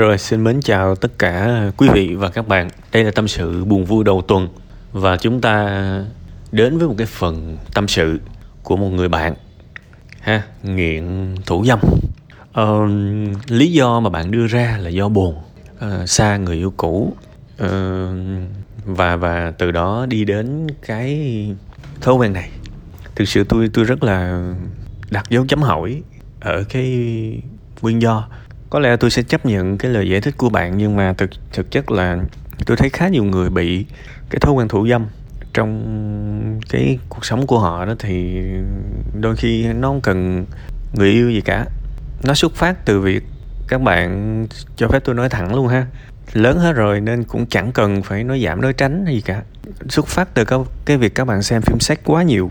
Rồi xin mến chào tất cả quý vị và các bạn. Đây là tâm sự buồn vui đầu tuần và chúng ta đến với một cái phần tâm sự của một người bạn ha nghiện thủ dâm. Ờ, lý do mà bạn đưa ra là do buồn, ờ, xa người yêu cũ ờ, và và từ đó đi đến cái thói quen này. Thực sự tôi tôi rất là đặt dấu chấm hỏi ở cái nguyên do có lẽ tôi sẽ chấp nhận cái lời giải thích của bạn nhưng mà thực thực chất là tôi thấy khá nhiều người bị cái thói quen thủ dâm trong cái cuộc sống của họ đó thì đôi khi nó không cần người yêu gì cả. Nó xuất phát từ việc các bạn cho phép tôi nói thẳng luôn ha. Lớn hết rồi nên cũng chẳng cần phải nói giảm nói tránh hay gì cả. Xuất phát từ cái, việc các bạn xem phim sách quá nhiều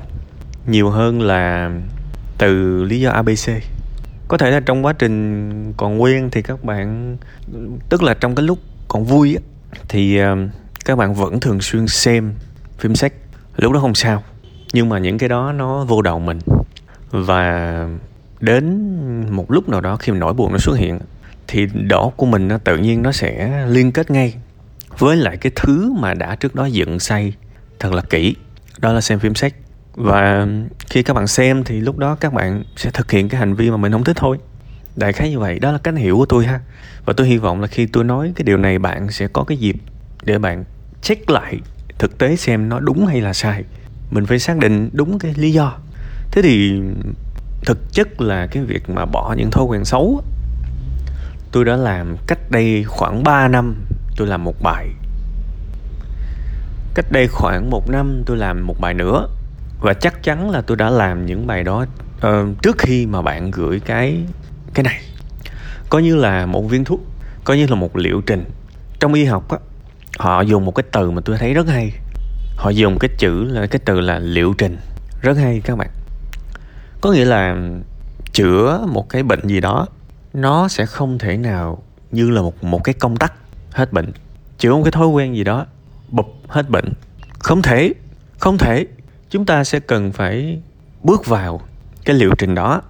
nhiều hơn là từ lý do abc có thể là trong quá trình còn nguyên thì các bạn tức là trong cái lúc còn vui á, thì ờ, các bạn vẫn thường xuyên xem phim sách lúc đó không sao nhưng mà những cái đó nó vô đầu mình. Và đến một lúc nào đó khi mà nỗi buồn nó xuất hiện thì đỏ của mình nó tự nhiên nó sẽ liên kết ngay với lại cái thứ mà đã trước đó dựng say thật là kỹ. Đó là xem phim sách và khi các bạn xem thì lúc đó các bạn sẽ thực hiện cái hành vi mà mình không thích thôi. Đại khái như vậy, đó là cách hiểu của tôi ha. Và tôi hy vọng là khi tôi nói cái điều này, bạn sẽ có cái dịp để bạn check lại thực tế xem nó đúng hay là sai. Mình phải xác định đúng cái lý do. Thế thì thực chất là cái việc mà bỏ những thói quen xấu tôi đã làm cách đây khoảng 3 năm, tôi làm một bài. Cách đây khoảng một năm, tôi làm một bài nữa và chắc chắn là tôi đã làm những bài đó uh, trước khi mà bạn gửi cái cái này. Coi như là một viên thuốc coi như là một liệu trình. Trong y học á họ dùng một cái từ mà tôi thấy rất hay. Họ dùng cái chữ là cái từ là liệu trình. Rất hay các bạn. Có nghĩa là chữa một cái bệnh gì đó nó sẽ không thể nào như là một một cái công tắc hết bệnh. Chữa một cái thói quen gì đó bụp hết bệnh. Không thể không thể chúng ta sẽ cần phải bước vào cái liệu trình đó,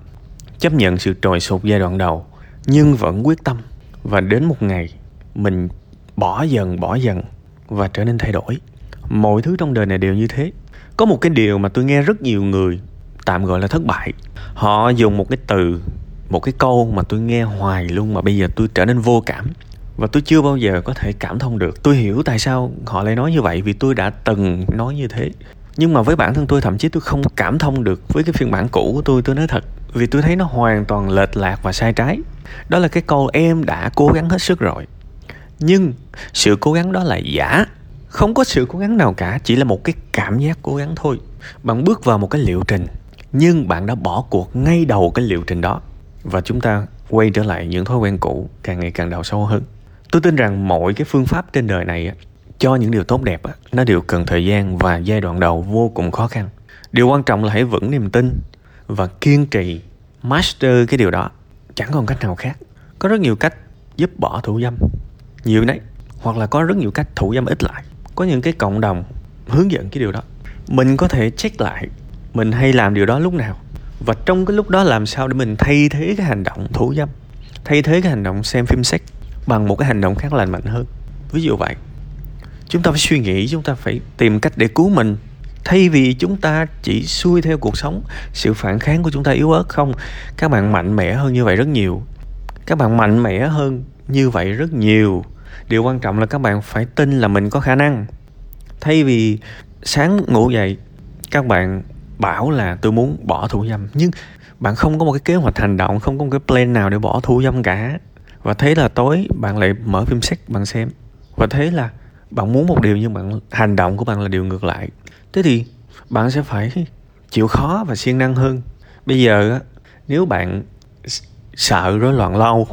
chấp nhận sự trồi sụt giai đoạn đầu, nhưng vẫn quyết tâm. Và đến một ngày, mình bỏ dần bỏ dần và trở nên thay đổi. Mọi thứ trong đời này đều như thế. Có một cái điều mà tôi nghe rất nhiều người tạm gọi là thất bại. Họ dùng một cái từ, một cái câu mà tôi nghe hoài luôn mà bây giờ tôi trở nên vô cảm. Và tôi chưa bao giờ có thể cảm thông được. Tôi hiểu tại sao họ lại nói như vậy vì tôi đã từng nói như thế nhưng mà với bản thân tôi, thậm chí tôi không cảm thông được với cái phiên bản cũ của tôi. Tôi nói thật, vì tôi thấy nó hoàn toàn lệch lạc và sai trái. Đó là cái câu em đã cố gắng hết sức rồi. Nhưng sự cố gắng đó là giả. Không có sự cố gắng nào cả, chỉ là một cái cảm giác cố gắng thôi. Bạn bước vào một cái liệu trình, nhưng bạn đã bỏ cuộc ngay đầu cái liệu trình đó. Và chúng ta quay trở lại những thói quen cũ càng ngày càng đào sâu hơn. Tôi tin rằng mọi cái phương pháp trên đời này cho những điều tốt đẹp nó đều cần thời gian và giai đoạn đầu vô cùng khó khăn. Điều quan trọng là hãy vững niềm tin và kiên trì, master cái điều đó. Chẳng còn cách nào khác. Có rất nhiều cách giúp bỏ thủ dâm, nhiều đấy, hoặc là có rất nhiều cách thủ dâm ít lại. Có những cái cộng đồng hướng dẫn cái điều đó. Mình có thể check lại mình hay làm điều đó lúc nào. Và trong cái lúc đó làm sao để mình thay thế cái hành động thủ dâm, thay thế cái hành động xem phim sex bằng một cái hành động khác lành mạnh hơn. Ví dụ vậy chúng ta phải suy nghĩ, chúng ta phải tìm cách để cứu mình. Thay vì chúng ta chỉ xuôi theo cuộc sống, sự phản kháng của chúng ta yếu ớt không? Các bạn mạnh mẽ hơn như vậy rất nhiều. Các bạn mạnh mẽ hơn như vậy rất nhiều. Điều quan trọng là các bạn phải tin là mình có khả năng. Thay vì sáng ngủ dậy, các bạn bảo là tôi muốn bỏ thủ dâm. Nhưng bạn không có một cái kế hoạch hành động, không có một cái plan nào để bỏ thủ dâm cả. Và thế là tối, bạn lại mở phim sách bạn xem. Và thế là bạn muốn một điều nhưng bạn, hành động của bạn là điều ngược lại. Thế thì bạn sẽ phải chịu khó và siêng năng hơn. Bây giờ nếu bạn sợ rối loạn lâu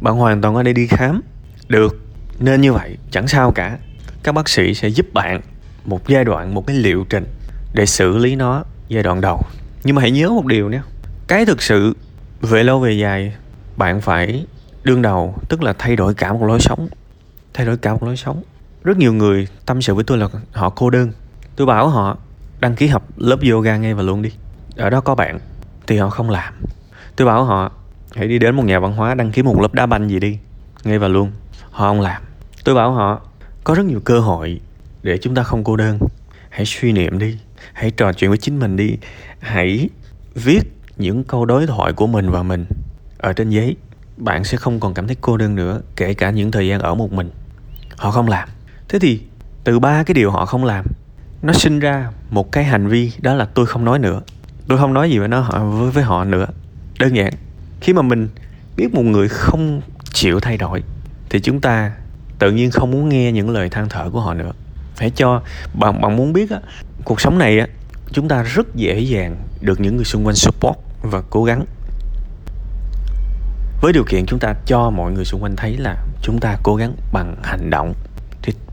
bạn hoàn toàn có thể đi khám. Được, nên như vậy, chẳng sao cả. Các bác sĩ sẽ giúp bạn một giai đoạn, một cái liệu trình để xử lý nó giai đoạn đầu. Nhưng mà hãy nhớ một điều nhé cái thực sự về lâu về dài, bạn phải đương đầu, tức là thay đổi cả một lối sống. Thay đổi cả một lối sống rất nhiều người tâm sự với tôi là họ cô đơn. Tôi bảo họ, đăng ký học lớp yoga ngay và luôn đi. Ở đó có bạn. Thì họ không làm. Tôi bảo họ, hãy đi đến một nhà văn hóa đăng ký một lớp đá banh gì đi, ngay và luôn. Họ không làm. Tôi bảo họ, có rất nhiều cơ hội để chúng ta không cô đơn. Hãy suy niệm đi, hãy trò chuyện với chính mình đi. Hãy viết những câu đối thoại của mình và mình. Ở trên giấy, bạn sẽ không còn cảm thấy cô đơn nữa, kể cả những thời gian ở một mình. Họ không làm thế thì từ ba cái điều họ không làm nó sinh ra một cái hành vi đó là tôi không nói nữa. Tôi không nói gì với nó với, với họ nữa. Đơn giản khi mà mình biết một người không chịu thay đổi thì chúng ta tự nhiên không muốn nghe những lời than thở của họ nữa. Phải cho bạn bạn muốn biết á cuộc sống này á chúng ta rất dễ dàng được những người xung quanh support và cố gắng. Với điều kiện chúng ta cho mọi người xung quanh thấy là chúng ta cố gắng bằng hành động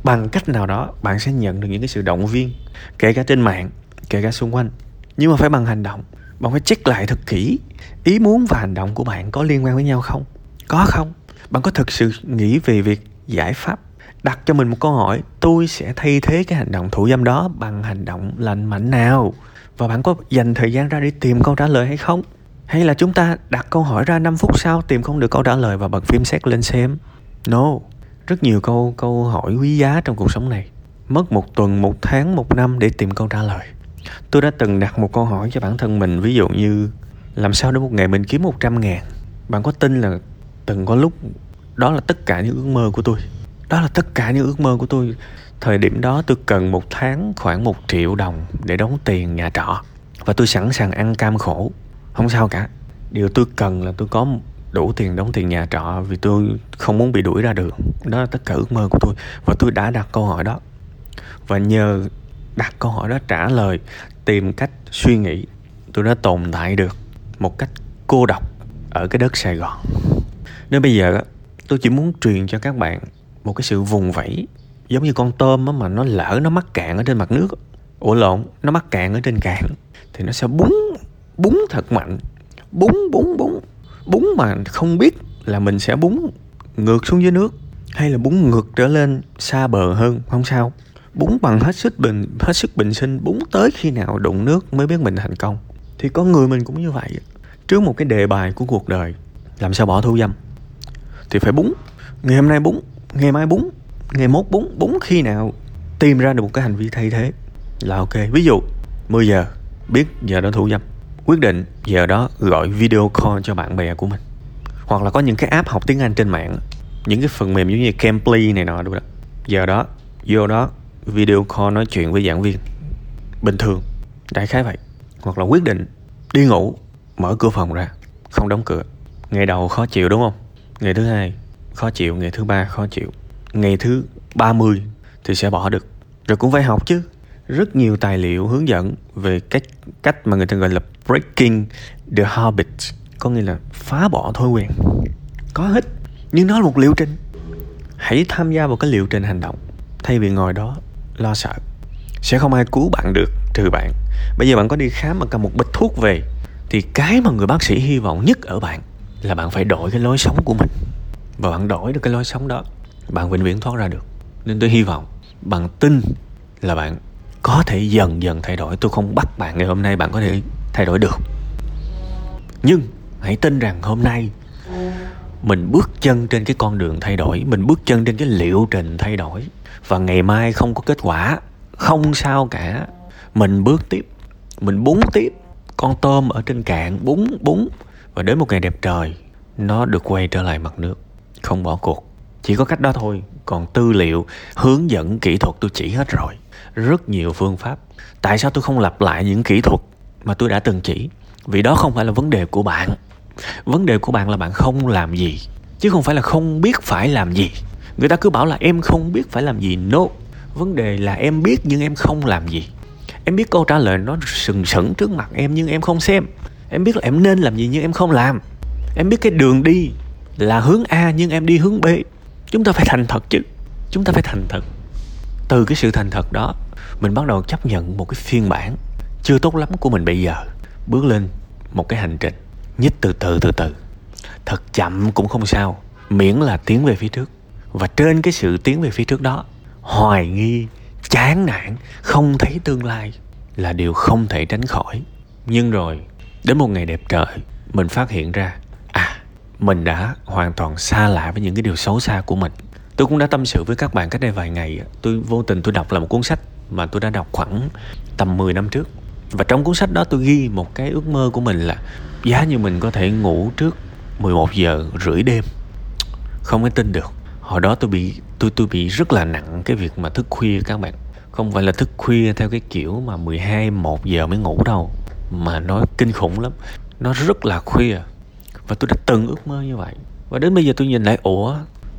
bằng cách nào đó, bạn sẽ nhận được những cái sự động viên, kể cả trên mạng, kể cả xung quanh. Nhưng mà phải bằng hành động. Bạn phải check lại thật kỹ ý muốn và hành động của bạn có liên quan với nhau không? Có không? Bạn có thực sự nghĩ về việc giải pháp? Đặt cho mình một câu hỏi, tôi sẽ thay thế cái hành động thủ dâm đó bằng hành động lành mạnh nào? Và bạn có dành thời gian ra để tìm câu trả lời hay không? Hay là chúng ta đặt câu hỏi ra 5 phút sau tìm không được câu trả lời và bật phim xét lên xem? No rất nhiều câu câu hỏi quý giá trong cuộc sống này. Mất một tuần, một tháng, một năm để tìm câu trả lời. Tôi đã từng đặt một câu hỏi cho bản thân mình, ví dụ như, làm sao để một ngày mình kiếm 100 ngàn? Bạn có tin là từng có lúc đó là tất cả những ước mơ của tôi? Đó là tất cả những ước mơ của tôi. Thời điểm đó tôi cần một tháng khoảng một triệu đồng để đóng tiền nhà trọ. Và tôi sẵn sàng ăn cam khổ. Không sao cả. Điều tôi cần là tôi có đủ tiền đóng tiền nhà trọ vì tôi không muốn bị đuổi ra đường. Đó là tất cả ước mơ của tôi và tôi đã đặt câu hỏi đó. Và nhờ đặt câu hỏi đó trả lời, tìm cách suy nghĩ, tôi đã tồn tại được một cách cô độc ở cái đất sài gòn. Nên bây giờ tôi chỉ muốn truyền cho các bạn một cái sự vùng vẫy, giống như con tôm mà nó lỡ nó mắc cạn ở trên mặt nước ủa lộn, nó mắc cạn ở trên cạn thì nó sẽ búng búng thật mạnh. Búng búng búng búng mà không biết là mình sẽ búng ngược xuống dưới nước hay là búng ngược trở lên xa bờ hơn, không sao. Búng bằng hết sức bình, hết sức bình sinh, búng tới khi nào đụng nước mới biết mình thành công. Thì có người mình cũng như vậy. Trước một cái đề bài của cuộc đời, làm sao bỏ thu dâm? Thì phải búng. Ngày hôm nay búng, ngày mai búng, ngày mốt búng búng khi nào tìm ra được một cái hành vi thay thế là ok. Ví dụ 10 giờ, biết giờ đó thủ dâm quyết định giờ đó gọi video call cho bạn bè của mình. Hoặc là có những cái app học tiếng Anh trên mạng, những cái phần mềm giống như Cambly này nọ đúng không giờ đó, vô đó, video call nói chuyện với giảng viên. Bình thường, đại khái vậy. Hoặc là quyết định đi ngủ, mở cửa phòng ra, không đóng cửa. Ngày đầu khó chịu đúng không? Ngày thứ hai khó chịu, ngày thứ ba khó chịu. Ngày thứ 30 thì sẽ bỏ được. Rồi cũng phải học chứ rất nhiều tài liệu hướng dẫn về cách cách mà người ta gọi là breaking the habit, có nghĩa là phá bỏ thói quen. Có hết, nhưng nó là một liệu trình. Hãy tham gia vào cái liệu trình hành động. Thay vì ngồi đó lo sợ, sẽ không ai cứu bạn được trừ bạn. Bây giờ bạn có đi khám mà cầm một bịch thuốc về, thì cái mà người bác sĩ hy vọng nhất ở bạn là bạn phải đổi cái lối sống của mình. Và bạn đổi được cái lối sống đó, bạn vĩnh viễn thoát ra được. Nên tôi hy vọng bằng tin là bạn có thể dần dần thay đổi. Tôi không bắt bạn ngày hôm nay, bạn có thể thay đổi được. Nhưng hãy tin rằng hôm nay mình bước chân trên cái con đường thay đổi, mình bước chân trên cái liệu trình thay đổi và ngày mai không có kết quả, không sao cả. Mình bước tiếp, mình búng tiếp con tôm ở trên cạn, búng búng. Và đến một ngày đẹp trời, nó được quay trở lại mặt nước. Không bỏ cuộc. Chỉ có cách đó thôi. Còn tư liệu, hướng dẫn, kỹ thuật tôi chỉ hết rồi rất nhiều phương pháp. Tại sao tôi không lặp lại những kỹ thuật mà tôi đã từng chỉ? Vì đó không phải là vấn đề của bạn. Vấn đề của bạn là bạn không làm gì, chứ không phải là không biết phải làm gì. Người ta cứ bảo là em không biết phải làm gì. No. Vấn đề là em biết nhưng em không làm gì. Em biết câu trả lời nó sừng sững trước mặt em nhưng em không xem. Em biết là em nên làm gì nhưng em không làm. Em biết cái đường đi là hướng a nhưng em đi hướng b. Chúng ta phải thành thật chứ. Chúng ta phải thành thật. Từ cái sự thành thật đó mình bắt đầu chấp nhận một cái phiên bản chưa tốt lắm của mình bây giờ. Bước lên một cái hành trình nhích từ từ từ từ. Thật chậm cũng không sao, miễn là tiến về phía trước. Và trên cái sự tiến về phía trước đó, hoài nghi, chán nản, không thấy tương lai là điều không thể tránh khỏi. Nhưng rồi, đến một ngày đẹp trời, mình phát hiện ra à mình đã hoàn toàn xa lạ với những cái điều xấu xa của mình. Tôi cũng đã tâm sự với các bạn cách đây vài ngày. Tôi vô tình tôi đọc là một cuốn sách mà tôi đã đọc khoảng tầm 10 năm trước. Và trong cuốn sách đó tôi ghi một cái ước mơ của mình là giá như mình có thể ngủ trước 11 giờ rưỡi đêm. Không có tin được. Hồi đó tôi bị, tôi tôi bị rất là nặng cái việc mà thức khuya các bạn. Không phải là thức khuya theo cái kiểu mà 12 1 giờ mới ngủ đâu, mà nó kinh khủng lắm. Nó rất là khuya. Và tôi đã từng ước mơ như vậy. Và đến bây giờ tôi nhìn lại, ủa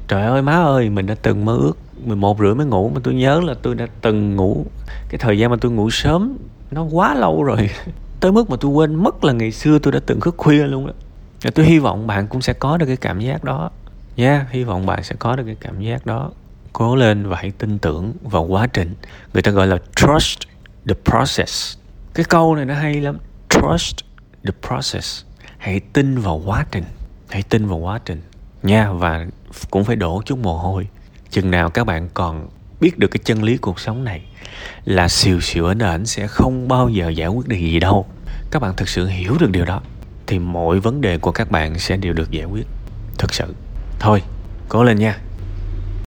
trời ơi má ơi mình đã từng mơ ước 11 rưỡi mới ngủ mà tôi nhớ là tôi đã từng ngủ. Cái thời gian mà tôi ngủ sớm nó quá lâu rồi. Tới mức mà tôi quên mất là ngày xưa tôi đã từng thức khuya luôn đó. Và tôi hy vọng bạn cũng sẽ có được cái cảm giác đó. Nha yeah, hy vọng bạn sẽ có được cái cảm giác đó. Cố lên và hãy tin tưởng vào quá trình. Người ta gọi là trust the process. Cái câu này nó hay lắm. Trust the process. Hãy tin vào quá trình. Hãy tin vào quá trình nha, và cũng phải đổ chút mồ hôi. Chừng nào các bạn còn biết được cái chân lý cuộc sống này là xìu xìu ở nền sẽ không bao giờ giải quyết được gì đâu. Các bạn thực sự hiểu được điều đó, thì mọi vấn đề của các bạn sẽ đều được giải quyết. Thực sự. Thôi, cố lên nha.